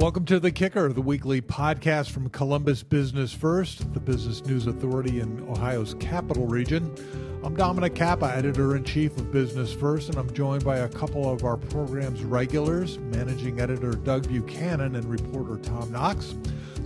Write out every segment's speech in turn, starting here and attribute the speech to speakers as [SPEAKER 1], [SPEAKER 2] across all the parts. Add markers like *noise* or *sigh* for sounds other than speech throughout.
[SPEAKER 1] Welcome to The Kicker, the weekly podcast from Columbus Business First, the business news authority in Ohio's capital region. I'm Dominic Kappa, editor in chief of Business First, and I'm joined by a couple of our program's regulars, managing editor Doug Buchanan and reporter Tom Knox.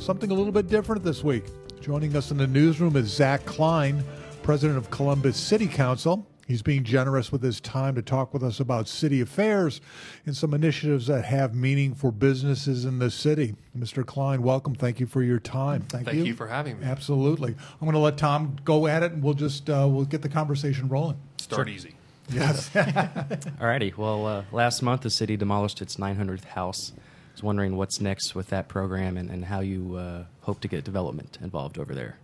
[SPEAKER 1] Something a little bit different this week. Joining us in the newsroom is Zach Klein, president of Columbus City Council. He's being generous with his time to talk with us about city affairs and some initiatives that have meaning for businesses in the city. Mr. Klein, welcome. Thank you for your time.
[SPEAKER 2] Thank, Thank you. you. for having me.
[SPEAKER 1] Absolutely. I'm going to let Tom go at it, and we'll just uh, we'll get the conversation rolling.
[SPEAKER 2] Start sure. easy.
[SPEAKER 1] Yes. *laughs*
[SPEAKER 3] Alrighty. Well, uh, last month the city demolished its 900th house. I was wondering what's next with that program and, and how you uh, hope to get development involved over there.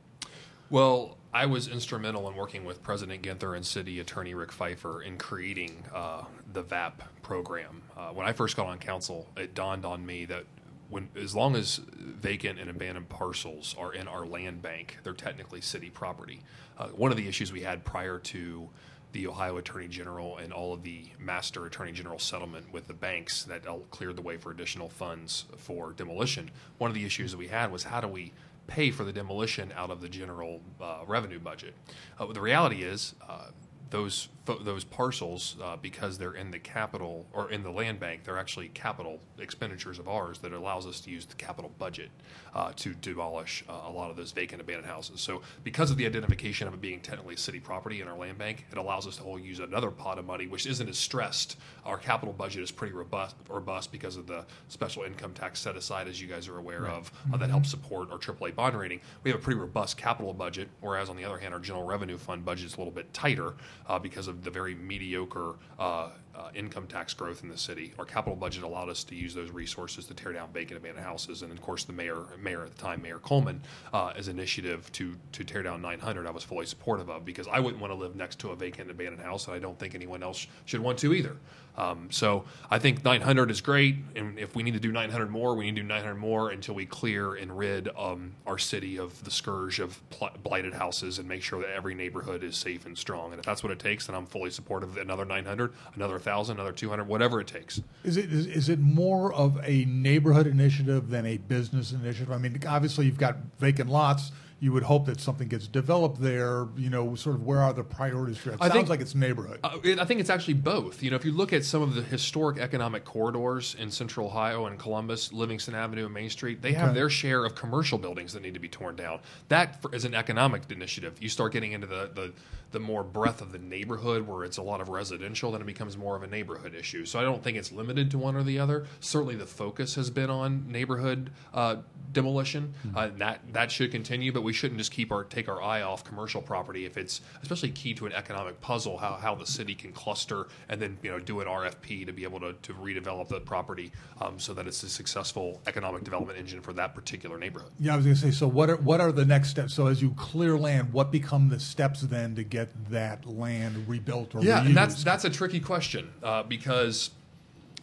[SPEAKER 2] Well, I was instrumental in working with President Ginther and City Attorney Rick Pfeiffer in creating uh, the VAP program. Uh, when I first got on council, it dawned on me that when, as long as vacant and abandoned parcels are in our land bank, they're technically city property. Uh, one of the issues we had prior to the Ohio Attorney General and all of the master Attorney General settlement with the banks that cleared the way for additional funds for demolition. One of the issues that we had was how do we pay for the demolition out of the general uh, revenue budget. Uh, the reality is, uh, those those parcels uh, because they're in the capital or in the land bank they're actually capital expenditures of ours that allows us to use the capital budget uh, to demolish uh, a lot of those vacant abandoned houses so because of the identification of it being technically city property in our land bank it allows us to all use another pot of money which isn't as stressed our capital budget is pretty robust robust because of the special income tax set aside as you guys are aware right. of uh, mm-hmm. that helps support our AAA bond rating we have a pretty robust capital budget whereas on the other hand our general revenue fund budget is a little bit tighter Uh, because of the very mediocre uh, uh, income tax growth in the city. Our capital budget allowed us to use those resources to tear down vacant abandoned houses, and of course, the mayor, mayor at the time, Mayor Coleman, uh, as initiative to to tear down 900, I was fully supportive of because I wouldn't want to live next to a vacant abandoned house, and I don't think anyone else should want to either. Um, so I think 900 is great, and if we need to do 900 more, we need to do 900 more until we clear and rid um, our city of the scourge of pl- blighted houses and make sure that every neighborhood is safe and strong. And if that's what it takes, then I'm fully supportive of another 900, another 1,000, another 200, whatever it takes.
[SPEAKER 1] Is it is, is it more of a neighborhood initiative than a business initiative? I mean, obviously you've got vacant lots you would hope that something gets developed there. You know, sort of where are the priorities for it? Sounds think, like it's neighborhood.
[SPEAKER 2] Uh, I think it's actually both. You know, if you look at some of the historic economic corridors in Central Ohio and Columbus, Livingston Avenue and Main Street, they have okay. their share of commercial buildings that need to be torn down. That is an economic initiative. You start getting into the the the more breadth of the neighborhood where it's a lot of residential, then it becomes more of a neighborhood issue. So I don't think it's limited to one or the other. Certainly, the focus has been on neighborhood uh, demolition. Mm-hmm. Uh, that that should continue, but we shouldn't just keep our take our eye off commercial property if it's especially key to an economic puzzle. How, how the city can cluster and then you know do an RFP to be able to, to redevelop the property um, so that it's a successful economic development engine for that particular neighborhood.
[SPEAKER 1] Yeah, I was going to say. So what are what are the next steps? So as you clear land, what become the steps then to get that land rebuilt or
[SPEAKER 2] yeah,
[SPEAKER 1] reused?
[SPEAKER 2] and that's that's a tricky question uh, because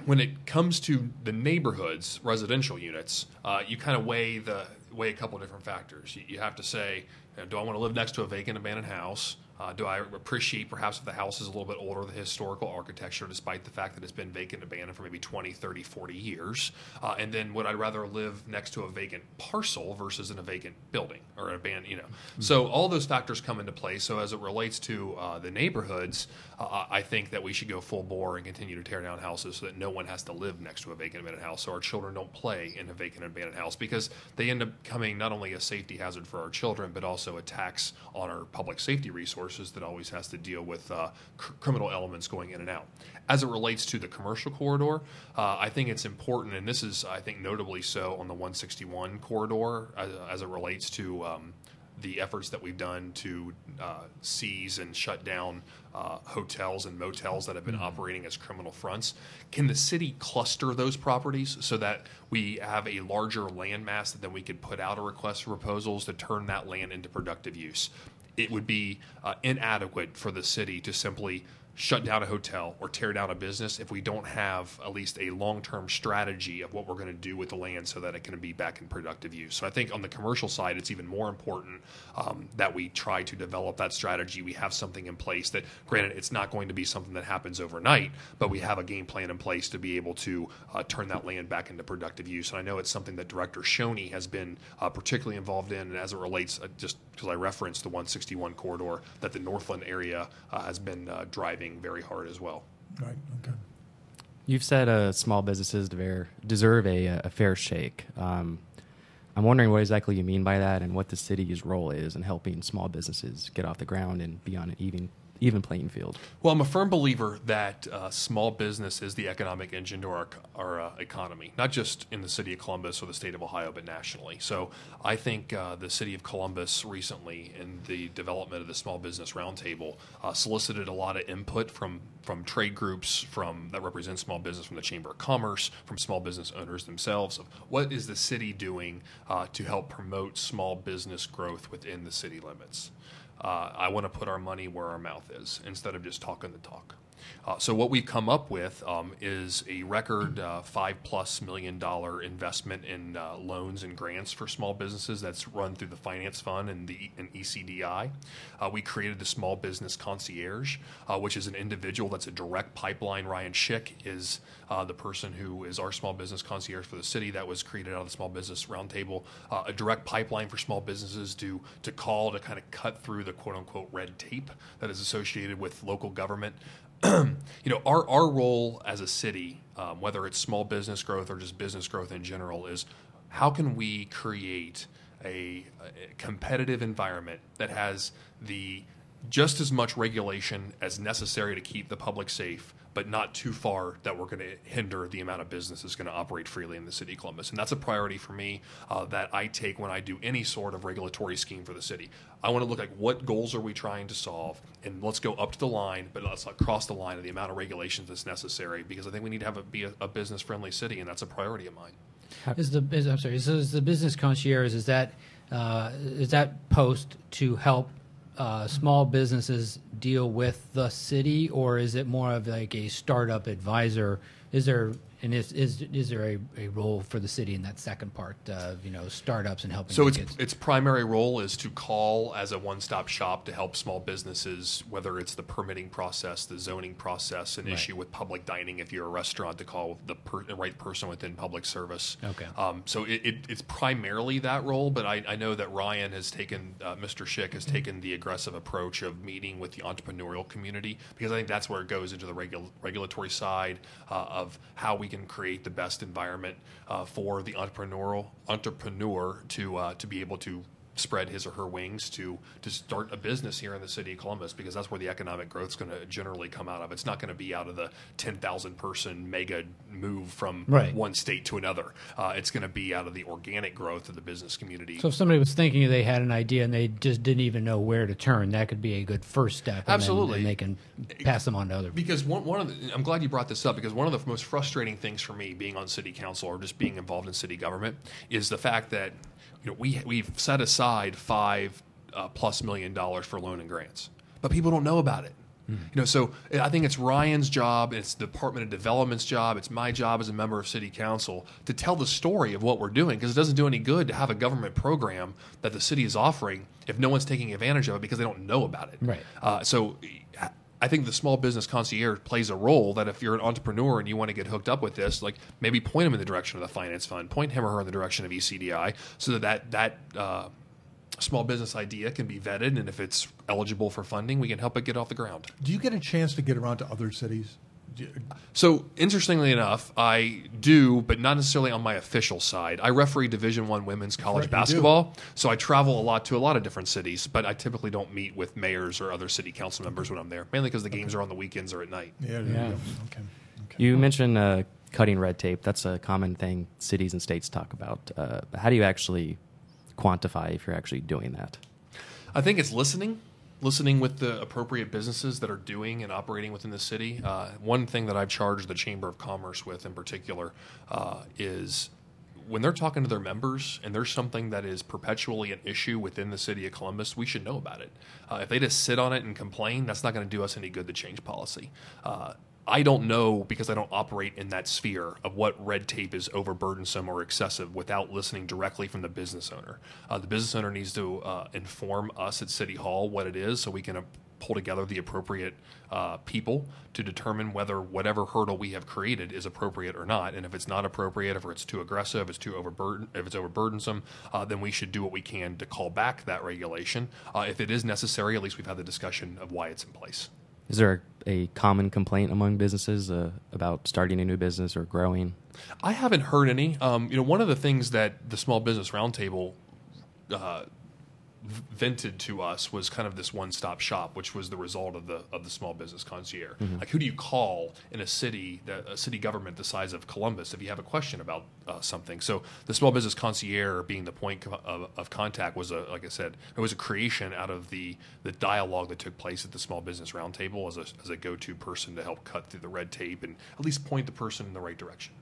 [SPEAKER 2] when it comes to the neighborhoods, residential units, uh, you kind of weigh the weigh a couple different factors. You, you have to say, you know, do I want to live next to a vacant abandoned house? Uh, do I appreciate perhaps if the house is a little bit older, the historical architecture, despite the fact that it's been vacant and abandoned for maybe 20, 30, 40 years? Uh, and then would I rather live next to a vacant parcel versus in a vacant building or an abandoned, you know? Mm-hmm. So all those factors come into play. So as it relates to uh, the neighborhoods, uh, I think that we should go full bore and continue to tear down houses so that no one has to live next to a vacant abandoned house. So our children don't play in a vacant abandoned house because they end up becoming not only a safety hazard for our children, but also a tax on our public safety resources that always has to deal with uh, cr- criminal elements going in and out. As it relates to the commercial corridor, uh, I think it's important, and this is, I think, notably so on the 161 corridor as, as it relates to um, the efforts that we've done to uh, seize and shut down uh, hotels and motels that have been mm-hmm. operating as criminal fronts. Can the city cluster those properties so that we have a larger land mass that then we could put out a request for proposals to turn that land into productive use? It would be uh, inadequate for the city to simply shut down a hotel or tear down a business if we don't have at least a long term strategy of what we're going to do with the land so that it can be back in productive use. So I think on the commercial side, it's even more important um, that we try to develop that strategy. We have something in place that, granted, it's not going to be something that happens overnight, but we have a game plan in place to be able to uh, turn that land back into productive use. And I know it's something that Director Schoeny has been uh, particularly involved in, and as it relates, uh, just because I referenced the 161 corridor, that the Northland area uh, has been uh, driving very hard as well.
[SPEAKER 1] Right. Okay.
[SPEAKER 3] You've said uh, small businesses deserve a, a fair shake. Um, I'm wondering what exactly you mean by that and what the city's role is in helping small businesses get off the ground and be on an even even playing field.
[SPEAKER 2] Well, I'm a firm believer that uh, small business is the economic engine to our, our uh, economy, not just in the city of Columbus or the state of Ohio, but nationally. So I think uh, the city of Columbus recently, in the development of the Small Business Roundtable, uh, solicited a lot of input from from trade groups from that represent small business, from the Chamber of Commerce, from small business owners themselves. Of what is the city doing uh, to help promote small business growth within the city limits? Uh, I want to put our money where our mouth is instead of just talking the talk. Uh, so what we've come up with um, is a record uh, five plus million dollar investment in uh, loans and grants for small businesses that's run through the finance fund and the and ECDI. Uh, we created the small business concierge, uh, which is an individual that's a direct pipeline. Ryan Schick is uh, the person who is our small business concierge for the city. That was created out of the Small Business Roundtable, a direct pipeline for small businesses to to call to kind of cut through the quote unquote red tape that is associated with local government. *clears throat* you know, our, our role as a city, um, whether it's small business growth or just business growth in general, is how can we create a, a competitive environment that has the just as much regulation as necessary to keep the public safe, but not too far that we're going to hinder the amount of business that's going to operate freely in the city of Columbus. And that's a priority for me uh, that I take when I do any sort of regulatory scheme for the city. I want to look at what goals are we trying to solve, and let's go up to the line, but let's not cross the line of the amount of regulations that's necessary because I think we need to have a, be a, a business friendly city, and that's a priority of mine.
[SPEAKER 4] Is the is, I'm sorry, so is the business concierge is that uh, is that post to help uh, small businesses deal with the city, or is it more of like a startup advisor? Is there and is is is there a, a role for the city in that second part of you know startups and helping?
[SPEAKER 2] So its its primary role is to call as a one stop shop to help small businesses, whether it's the permitting process, the zoning process, an right. issue with public dining. If you're a restaurant, to call the, per, the right person within public service.
[SPEAKER 4] Okay.
[SPEAKER 2] Um, so it, it, it's primarily that role, but I, I know that Ryan has taken uh, Mr. Schick has taken the aggressive approach of meeting with the entrepreneurial community because I think that's where it goes into the regu- regulatory side uh, of how we can create the best environment uh, for the entrepreneurial entrepreneur to uh, to be able to spread his or her wings to to start a business here in the city of Columbus because that's where the economic growth is going to generally come out of. It's not going to be out of the ten thousand person mega move from
[SPEAKER 4] right.
[SPEAKER 2] one state to another. Uh, it's going to be out of the organic growth of the business community.
[SPEAKER 4] So if somebody was thinking they had an idea and they just didn't even know where to turn, that could be a good first step. And
[SPEAKER 2] Absolutely,
[SPEAKER 4] then, and they can pass them on to other. People.
[SPEAKER 2] Because one one of the, I'm glad you brought this up because one of the most frustrating things for me being on city council or just being involved in city government is the fact that you know, we we've set aside five uh, plus million dollars for loan and grants, but people don't know about it. Mm. You know, so I think it's Ryan's job, it's the Department of Development's job, it's my job as a member of City Council to tell the story of what we're doing because it doesn't do any good to have a government program that the city is offering if no one's taking advantage of it because they don't know about it.
[SPEAKER 4] Right.
[SPEAKER 2] Uh, so I think the small business concierge plays a role that if you're an entrepreneur and you want to get hooked up with this, like maybe point him in the direction of the finance fund, point him or her in the direction of ECDI, so that that, that uh, small business idea can be vetted, and if it's eligible for funding, we can help it get off the ground.
[SPEAKER 1] Do you get a chance to get around to other cities?
[SPEAKER 2] So interestingly enough, I do, but not necessarily on my official side. I referee Division One women's college right, basketball, so I travel a lot to a lot of different cities. But I typically don't meet with mayors or other city council members when I'm there, mainly because the games are on the weekends or at night.
[SPEAKER 1] Yeah, yeah. yeah. Okay.
[SPEAKER 3] okay. You mentioned uh, cutting red tape. That's a common thing cities and states talk about. Uh, how do you actually quantify if you're actually doing that?
[SPEAKER 2] I think it's listening listening with the appropriate businesses that are doing and operating within the city. Uh, one thing that I've charged the Chamber of Commerce with in particular uh, is when they're talking to their members and there's something that is perpetually an issue within the city of Columbus, we should know about it. Uh, if they just sit on it and complain, that's not going to do us any good to change policy. I don't know because I don't operate in that sphere of what red tape is overburdensome or excessive without listening directly from the business owner. Uh, the business owner needs to uh, inform us at City Hall what it is so we can uh, pull together the appropriate uh, people to determine whether whatever hurdle we have created is appropriate or not. And if it's not appropriate, if it's too aggressive, if it's too overburden, if it's overburdensome, uh, then we should do what we can to call back that regulation. Uh, if it is necessary, at least we've had the discussion of why it's in place.
[SPEAKER 3] Is there a, a common complaint among businesses uh, about starting a new business or growing?
[SPEAKER 2] I haven't heard any. Um, you know, one of the things that the Small Business Roundtable uh, vented to us was kind of this one-stop shop, which was the result of the of the small business concierge.
[SPEAKER 3] Mm-hmm.
[SPEAKER 2] Like, who do you call in a city, that, a city government the size of Columbus, if you have a question about uh, something? So, the small business concierge being the point of, of contact was a, like I said, it was a creation out of the the dialogue that took place at the Small Business Roundtable as a as a go-to person to help cut through the red tape and at least point the person in the right direction.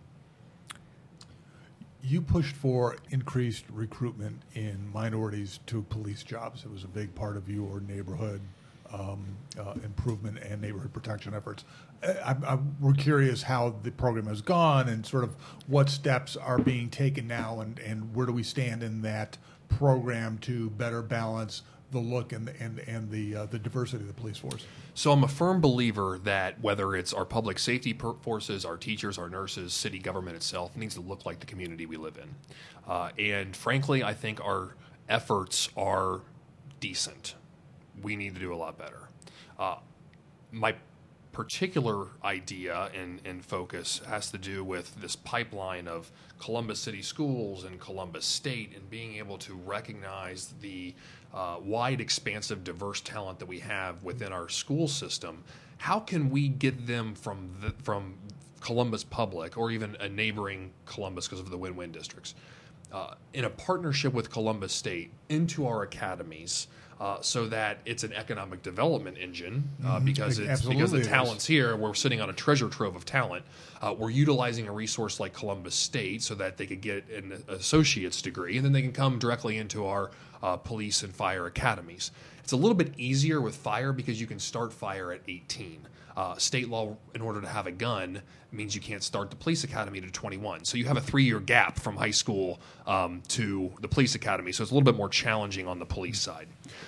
[SPEAKER 1] You pushed for increased recruitment in minorities to police jobs. It was a big part of your neighborhood um, uh, improvement and neighborhood protection efforts. I, I, we're curious how the program has gone and sort of what steps are being taken now and, and where do we stand in that program to better balance the look and the, and, and the, uh, the diversity of the police force.
[SPEAKER 2] So I'm a firm believer that whether it's our public safety forces, our teachers, our nurses, city government itself needs to look like the community we live in. Uh, and frankly, I think our efforts are decent. We need to do a lot better. Uh, my particular idea and, and focus has to do with this pipeline of Columbus City Schools and Columbus State and being able to recognize the uh, wide, expansive, diverse talent that we have within our school system. How can we get them from the, from Columbus Public or even a neighboring Columbus because of the win-win districts uh, in a partnership with Columbus State into our academies? Uh, so that it's an economic development engine uh, because it's
[SPEAKER 1] Absolutely
[SPEAKER 2] because the talent's here. We're sitting on a treasure trove of talent. Uh, we're utilizing a resource like Columbus State so that they could get an associate's degree and then they can come directly into our uh, police and fire academies. It's a little bit easier with fire because you can start fire at 18. Uh, state law, in order to have a gun, means you can't start the police academy to 21. So you have a three year gap from high school um, to the police academy. So it's a little bit more challenging on the police side.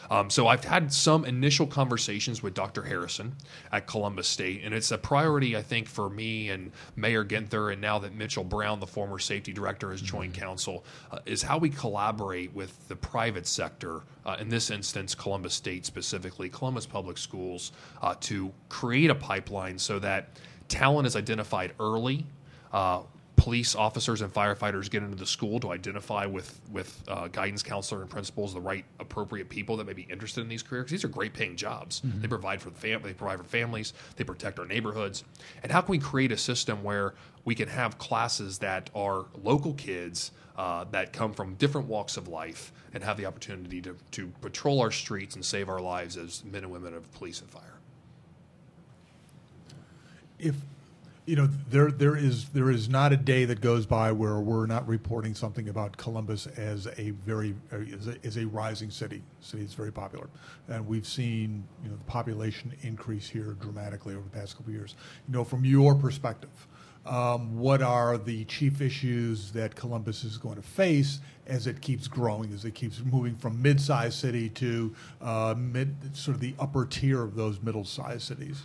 [SPEAKER 2] Um, so I've had some initial conversations with Dr. Harrison at Columbus State, and it's a priority, I think, for me and Mayor Ginther, and now that Mitchell Brown, the former safety director, has joined council, uh, is how we collaborate with the private sector. Uh, in this instance, Columbus State specifically, Columbus Public Schools, uh, to create a pipeline so that talent is identified early. Uh, police officers and firefighters get into the school to identify with with uh, guidance counselor and principals the right appropriate people that may be interested in these careers. these are great paying jobs. They provide for the fam- they provide for families. They protect our neighborhoods. And how can we create a system where we can have classes that are local kids uh, that come from different walks of life and have the opportunity to, to patrol our streets and save our lives as men and women of police and fire.
[SPEAKER 1] if you know there there is there is not a day that goes by where we're not reporting something about Columbus as a very as a, a rising city. City is very popular, and we've seen you know the population increase here dramatically over the past couple of years. You know, from your perspective, um, what are the chief issues that Columbus is going to face as it keeps growing, as it keeps moving from mid-sized city to uh, mid sort of the upper tier of those middle-sized cities?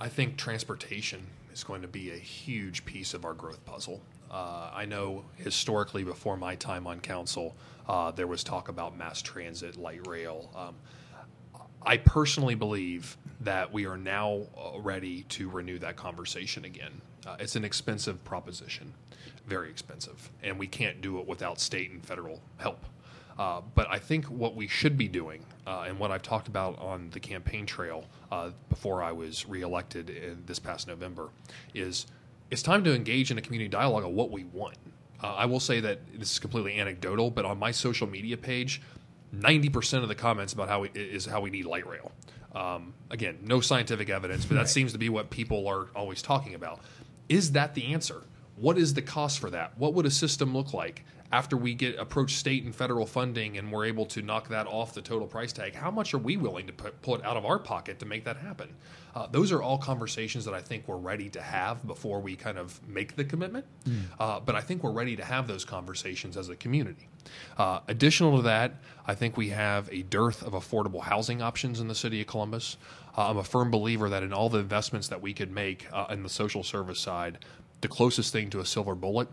[SPEAKER 2] I think transportation is going to be a huge piece of our growth puzzle. Uh, I know historically, before my time on council, uh, there was talk about mass transit, light rail. Um, I personally believe that we are now uh, ready to renew that conversation again. Uh, it's an expensive proposition, very expensive, and we can't do it without state and federal help. Uh, but I think what we should be doing, uh, and what I've talked about on the campaign trail uh, before I was reelected in this past November, is it's time to engage in a community dialogue on what we want. Uh, I will say that this is completely anecdotal, but on my social media page, 90% of the comments about how we, is how we need light rail. Um, again, no scientific evidence, but that seems to be what people are always talking about. Is that the answer? what is the cost for that? What would a system look like? After we get approach state and federal funding and we're able to knock that off the total price tag, how much are we willing to put, put out of our pocket to make that happen? Uh, those are all conversations that I think we're ready to have before we kind of make the commitment. Mm. Uh, but I think we're ready to have those conversations as a community. Uh, additional to that, I think we have a dearth of affordable housing options in the city of Columbus. Uh, I'm a firm believer that in all the investments that we could make uh, in the social service side, the closest thing to a silver bullet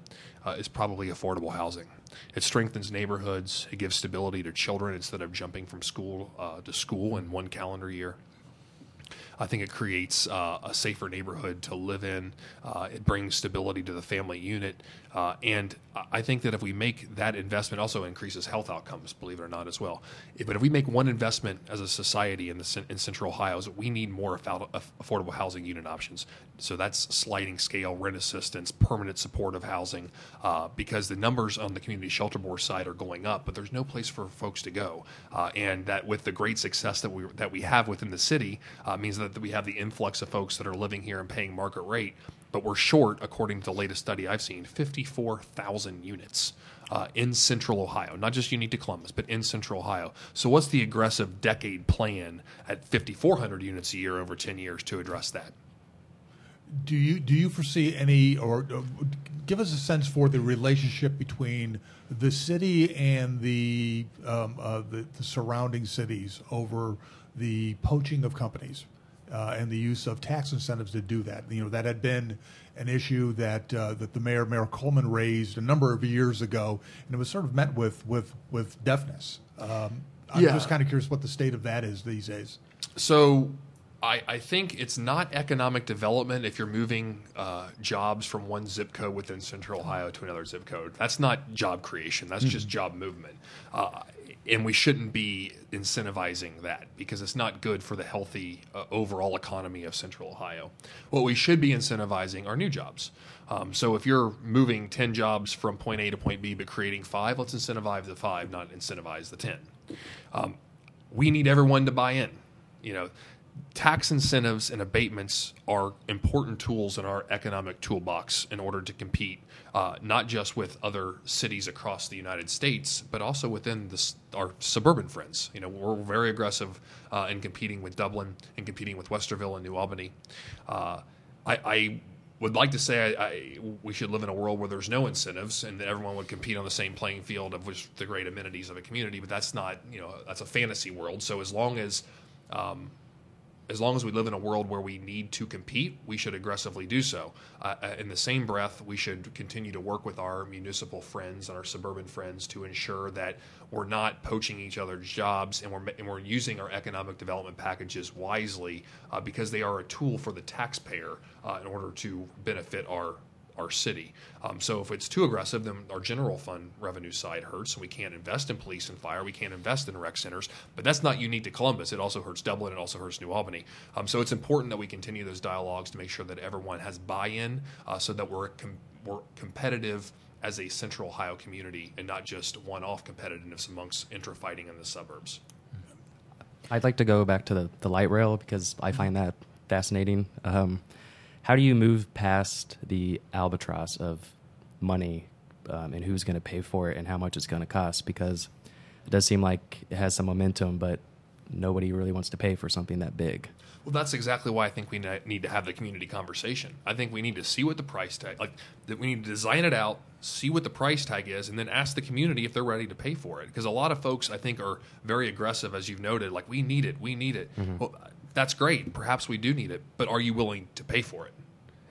[SPEAKER 2] uh, is probably affordable housing. It strengthens neighborhoods. It gives stability to children instead of jumping from school uh, to school in one calendar year. I think it creates uh, a safer neighborhood to live in. Uh, it brings stability to the family unit. Uh, and I think that if we make that investment, also increases health outcomes, believe it or not, as well. But if we make one investment as a society in, the, in Central Ohio, is we need more affordable housing unit options. So that's sliding scale, rent assistance, permanent supportive housing, uh, because the numbers on the community shelter board side are going up, but there's no place for folks to go. Uh, and that with the great success that we that we have within the city uh, means that we have the influx of folks that are living here and paying market rate but we're short, according to the latest study I've seen, 54,000 units uh, in central Ohio, not just unique to Columbus, but in central Ohio. So, what's the aggressive decade plan at 5,400 units a year over 10 years to address that?
[SPEAKER 1] Do you do you foresee any, or uh, give us a sense for the relationship between the city and the, um, uh, the, the surrounding cities over the poaching of companies? uh, and the use of tax incentives to do that. You know, that had been an issue that uh, that the mayor, Mayor Coleman, raised a number of years ago, and it was sort of met with with with deafness. Um, I'm yeah. just kind of curious what the state of that is these days.
[SPEAKER 2] So. I, I think it's not economic development if you're moving uh, jobs from one zip code within Central Ohio to another zip code. That's not job creation. That's mm-hmm. just job movement. Uh, and we shouldn't be incentivizing that because it's not good for the healthy uh, overall economy of Central Ohio. What we should be incentivizing are new jobs. Um, so if you're moving 10 jobs from point A to point B but creating five, let's incentivize the five, not incentivize the 10. Um, we need everyone to buy in. You know, tax incentives and abatements are important tools in our economic toolbox in order to compete uh, not just with other cities across the United States, but also within our suburban friends. You know, we're very aggressive uh, in competing with Dublin and competing with Westerville and New Albany. Uh, I, I, would like to say I, I, we should live in a world where there's no incentives and that everyone would compete on the same playing field of which the great amenities of a community, but that's not, you know, that's a fantasy world. So as long as um, as long as we live in a world where we need to compete, we should aggressively do so. Uh, uh, in the same breath, we should continue to work with our municipal friends and our suburban friends to ensure that we're not poaching each other's jobs and we're, and we're using our economic development packages wisely uh, because they are a tool for the taxpayer uh, in order to benefit our our city. Um, so if it's too aggressive, then our general fund revenue side hurts, and we can't invest in police and fire. We can't invest in rec centers. But that's not unique to Columbus. It also hurts Dublin. It also hurts New Albany. Um, so it's important that we continue those dialogues to make sure that everyone has buy-in, uh, so that we're com- we're competitive as a Central Ohio community and not just one-off competitiveness amongst intra-fighting in the suburbs.
[SPEAKER 3] I'd like to go back to the, the light rail because I find that fascinating. Um, how do you move past the albatross of money um, and who's going to pay for it and how much it's going to cost? Because it does seem like it has some momentum, but nobody really wants to pay for something that big.
[SPEAKER 2] Well, that's exactly why I think we need to have the community conversation. I think we need to see what the price tag, like that, we need to design it out, see what the price tag is, and then ask the community if they're ready to pay for it. Because a lot of folks, I think, are very aggressive, as you've noted. Like we need it, we need it. Mm-hmm. Well, that's great. Perhaps we do need it, but are you willing to pay for it?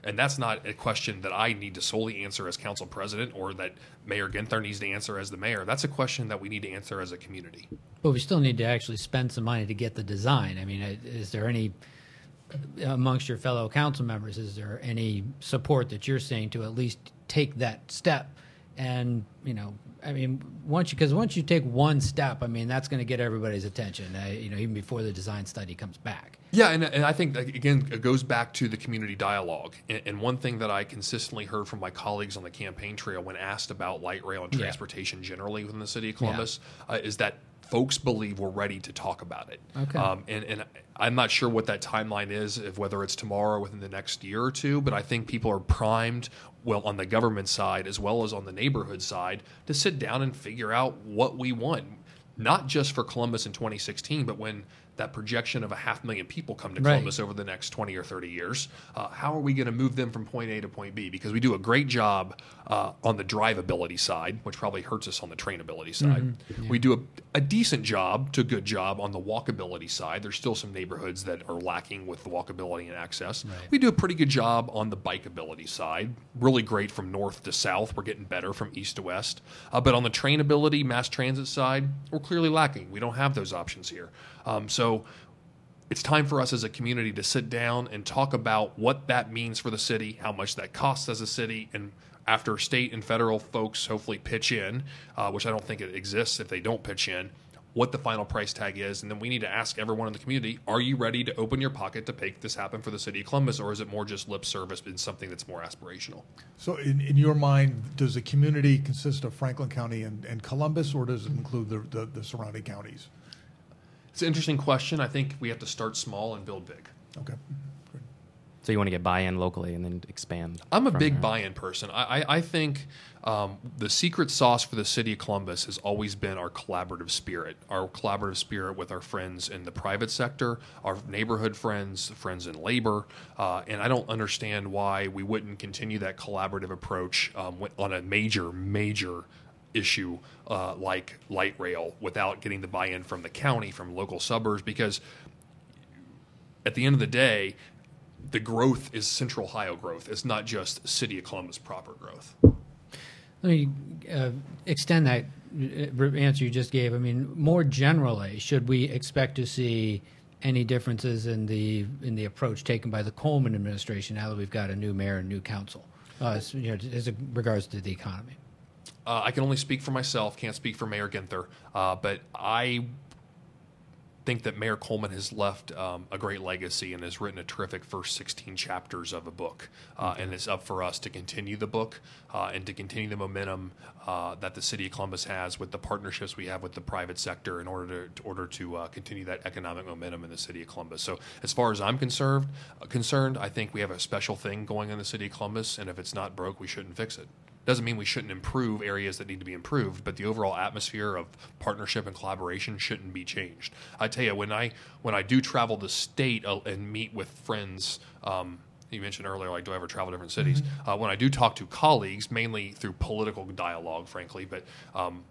[SPEAKER 2] And that's not a question that I need to solely answer as council president or that Mayor Ginther needs to answer as the mayor. That's a question that we need to answer as a community.
[SPEAKER 4] But we still need to actually spend some money to get the design. I mean, uh, is there any uh, amongst your fellow council members? Is there any support that you're seeing to at least take that step? And you know, I mean, once you because once you take one step, I mean, that's going to get everybody's attention. Uh, you know, even before the design study comes back.
[SPEAKER 2] Yeah, and, and I think again it goes back to the community dialogue. And, and, one thing that I consistently heard from my colleagues on the campaign trail when asked about light rail and transportation yeah. generally within the city of Columbus yeah. uh, is that folks believe we're ready to talk about it.
[SPEAKER 4] Okay.
[SPEAKER 2] Um, and, and I'm not sure what that timeline is, if whether it's tomorrow or within the next year or two, but I think people are primed, well, on the government side as well as on the neighborhood side, to sit down and figure out what we want, not just for Columbus in 2016, but when that projection of a half million people come to
[SPEAKER 4] Right.
[SPEAKER 2] Columbus over the next 20 or 30 years. Uh, how are we going to move them from point A to point B? Because we do a great job uh, on the drivability side, which probably hurts us on the trainability side. We do a, a decent job to good job on the walkability side. There's still some neighborhoods that are lacking with the walkability and access. We do a pretty good job on the bikeability side. Really great from north to south. We're getting better from east to west. Uh, but on the trainability, mass transit side, we're clearly lacking. We don't have those options here. Um, so it's time for us as a community to sit down and talk about what that means for the city, how much that costs as a city, and after state and federal folks hopefully pitch in, uh, which I don't think it exists if they don't pitch in, what the final price tag is, and then we need to ask everyone in the community: Are you ready to open your pocket to make this happen for the city of Columbus, or is it more just lip service and something that's more aspirational?
[SPEAKER 1] So, in, in your mind, does the community consist of Franklin County and, and Columbus, or does it include the, the, the surrounding counties?
[SPEAKER 2] It's an interesting question. I think we have to start small and build big.
[SPEAKER 1] Okay. Good.
[SPEAKER 3] So you want to get buy-in locally and then expand.
[SPEAKER 2] I'm a big
[SPEAKER 3] there.
[SPEAKER 2] buy-in person. I, I, I think um, the secret sauce for the city of Columbus has always been our collaborative spirit, our collaborative spirit with our friends in the private sector, our neighborhood friends, friends in labor, uh, and I don't understand why we wouldn't continue that collaborative approach um, on a major, major issue uh, like light rail without getting the buy-in from the county, from local suburbs, because at the end of the day, the growth is Central Ohio growth. It's not just City of Columbus proper growth.
[SPEAKER 4] Let me uh, extend that uh, answer you just gave. I mean, more generally, should we expect to see any differences in the in the approach taken by the Coleman administration now that we've got a new mayor and new council, uh, you know, as regards to the economy?
[SPEAKER 2] Uh, I can only speak for myself, can't speak for Mayor Ginther, uh, but I think that Mayor Coleman has left um, a great legacy and has written a terrific first 16 chapters of a book. Uh, and it's up for us to continue the book uh, and to continue the momentum uh, that the city of Columbus has with the partnerships we have with the private sector in order to, in order to uh, continue that economic momentum in the city of Columbus. So, as far as I'm concerned, uh, concerned, I think we have a special thing going in the city of Columbus, and if it's not broke, we shouldn't fix it doesn't mean we shouldn't improve areas that need to be improved, but the overall atmosphere of partnership and collaboration shouldn't be changed. I tell you, when I when I do travel the state uh, and meet with friends. Um, you mentioned earlier, like, do I ever travel to different cities? Uh, when I do talk to colleagues, mainly through political dialogue, frankly, but um,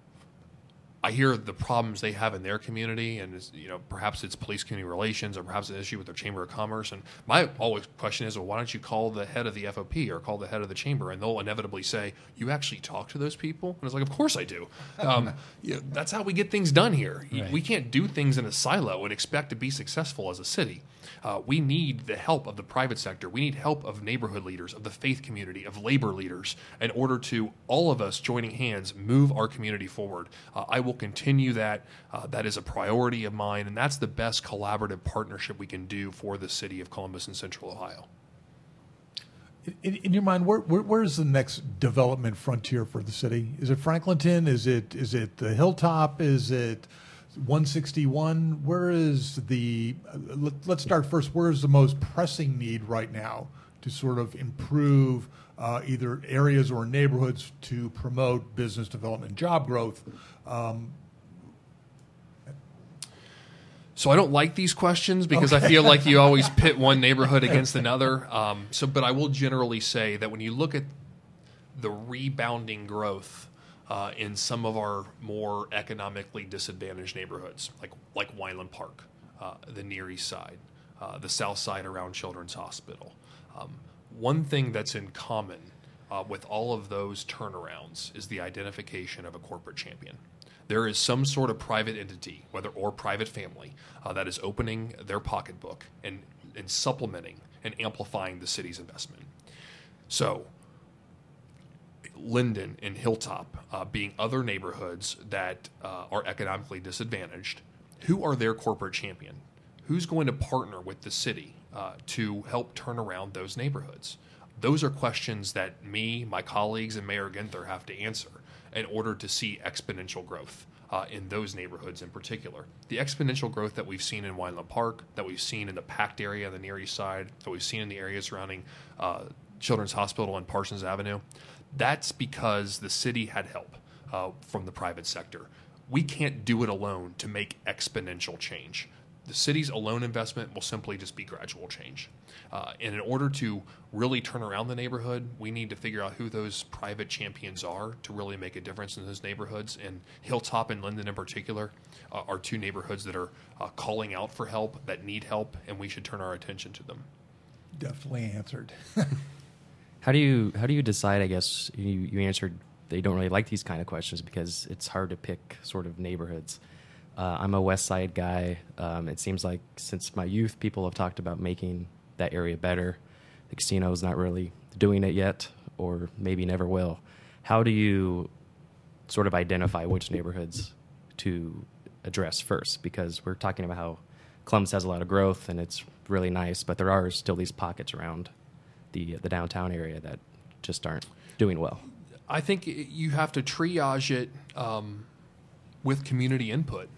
[SPEAKER 2] I hear the problems they have in their community, and you know perhaps it's police community relations, or perhaps an issue with their chamber of commerce. And my always question is, well, why don't you call the head of the FOP or call the head of the chamber? And they'll inevitably say, "You actually talk to those people?" And it's like, of course I do. Um, *laughs* you know, that's how we get things done here.
[SPEAKER 4] Right.
[SPEAKER 2] We can't do things in a silo and expect to be successful as a city. Uh, we need the help of the private sector. We need help of neighborhood leaders, of the faith community, of labor leaders, in order to all of us joining hands move our community forward. Uh, I will continue that. Uh, that is a priority of mine, and that's the best collaborative partnership we can do for the city of Columbus and Central Ohio.
[SPEAKER 1] In, in your mind, where, where where's the next development frontier for the city? Is it Franklinton? Is it is it the Hilltop? Is it 161? Where is the? Uh, let, let's start first. Where is the most pressing need right now to sort of improve uh, either areas or neighborhoods to promote business development, and job growth? Um,
[SPEAKER 2] So I don't like these questions because I feel like you *laughs* always pit one neighborhood against another. Um, so, but I will generally say that when you look at the rebounding growth uh, in some of our more economically disadvantaged neighborhoods, like like Weinland Park, uh, the Near East Side, uh, the South Side around Children's Hospital, um, one thing that's in common uh, with all of those turnarounds is the identification of a corporate champion there is some sort of private entity, whether or private family, uh, that is opening their pocketbook and, and supplementing and amplifying the city's investment. So, Linden and Hilltop uh, being other neighborhoods that uh, are economically disadvantaged, who are their corporate champion? Who's going to partner with the city uh, to help turn around those neighborhoods? Those are questions that me, my colleagues, and Mayor Ginther have to answer in order to see exponential growth. uh, in those neighborhoods in particular. The exponential growth that we've seen in Weinland Park, that we've seen in the PACT area on the Near East Side, that we've seen in the area surrounding uh, Children's Hospital and Parsons Avenue, that's because the city had help uh, from the private sector. We can't do it alone to make exponential change. The city's alone investment will simply just be gradual change. Uh, and in order to really turn around the neighborhood, we need to figure out who those private champions are to really make a difference in those neighborhoods. And Hilltop and Linden, in particular, uh, are two neighborhoods that are uh, calling out for help, that need help, and we should turn our attention to them.
[SPEAKER 1] Definitely answered. *laughs*
[SPEAKER 3] How do you how do you decide? I guess you, you answered they don't really like these kind of questions because it's hard to pick sort of neighborhoods. Uh, I'm a West Side guy. Um, it seems like since my youth, people have talked about making that area better. The casino's not really doing it yet, or maybe never will. How do you sort of identify which neighborhoods to address first? Because we're talking about how Columbus has a lot of growth and it's really nice, but there are still these pockets around the the downtown area that just aren't doing well.
[SPEAKER 2] I think you have to triage it um, with community input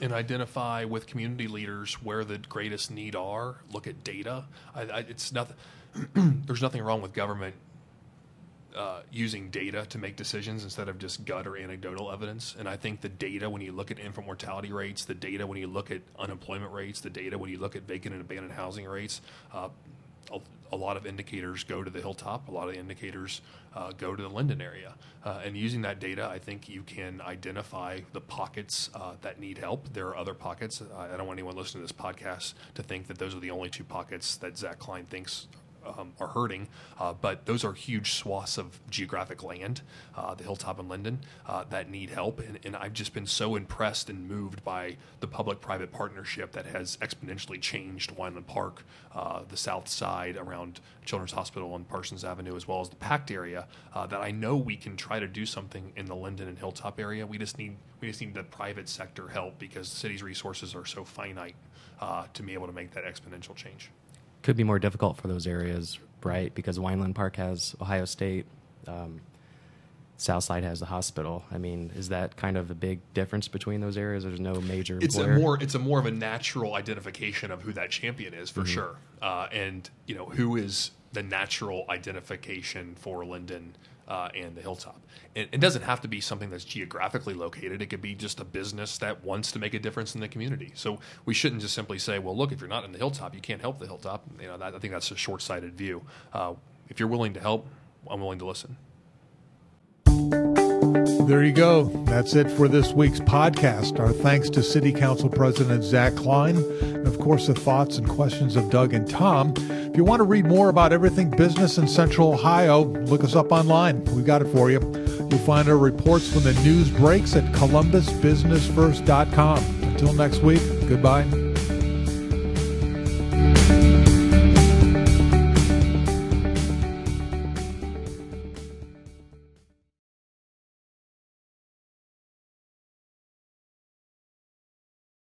[SPEAKER 2] and identify with community leaders where the greatest need are. Look at data. I, I, it's nothing. *clears throat* there's nothing wrong with government uh, using data to make decisions instead of just gut or anecdotal evidence. And I think the data, when you look at infant mortality rates, the data when you look at unemployment rates, the data when you look at vacant and abandoned housing rates, uh, a, a, lot of indicators go to the hilltop. A lot of the indicators uh, go to the Linden area. Uh, and using that data, I think you can identify the pockets uh, that need help. There are other pockets. I don't want anyone listening to this podcast to think that those are the only two pockets that Zach Klein thinks um, are hurting, uh, but those are huge swaths of geographic land, uh, the Hilltop and Linden, uh, that need help. And, and, I've just been so impressed and moved by the public private partnership that has exponentially changed Weinland Park, uh, the south side around Children's Hospital and Parsons Avenue, as well as the PACT area, uh, that I know we can try to do something in the Linden and Hilltop area. We just need we just need the private sector help because the city's resources are so finite uh, to be able to make that exponential change
[SPEAKER 3] could be more difficult for those areas, right? Because Weinland Park has Ohio State, um, Southside has the hospital. I mean, is that kind of a big difference between those areas? There's no major.
[SPEAKER 2] It's a more it's a more of a natural identification of who that champion is for mm-hmm. sure, uh, and you know who is the natural identification for Linden uh, and the hilltop. It, it, doesn't have to be something that's geographically located. It could be just a business that wants to make a difference in the community. So we shouldn't just simply say, well, look, if you're not in the hilltop, you can't help the hilltop. You know, that, I think that's a short-sighted view. Uh, if you're willing to help, I'm willing to listen.
[SPEAKER 1] There you go. That's it for this week's podcast. Our thanks to City Council President Zach Klein, and of course, the thoughts and questions of Doug and Tom. If you want to read more about everything business in Central Ohio, look us up online. We've got it for you. You'll find our reports when the news breaks at columbusbusinessfirst.com. Until next week, goodbye.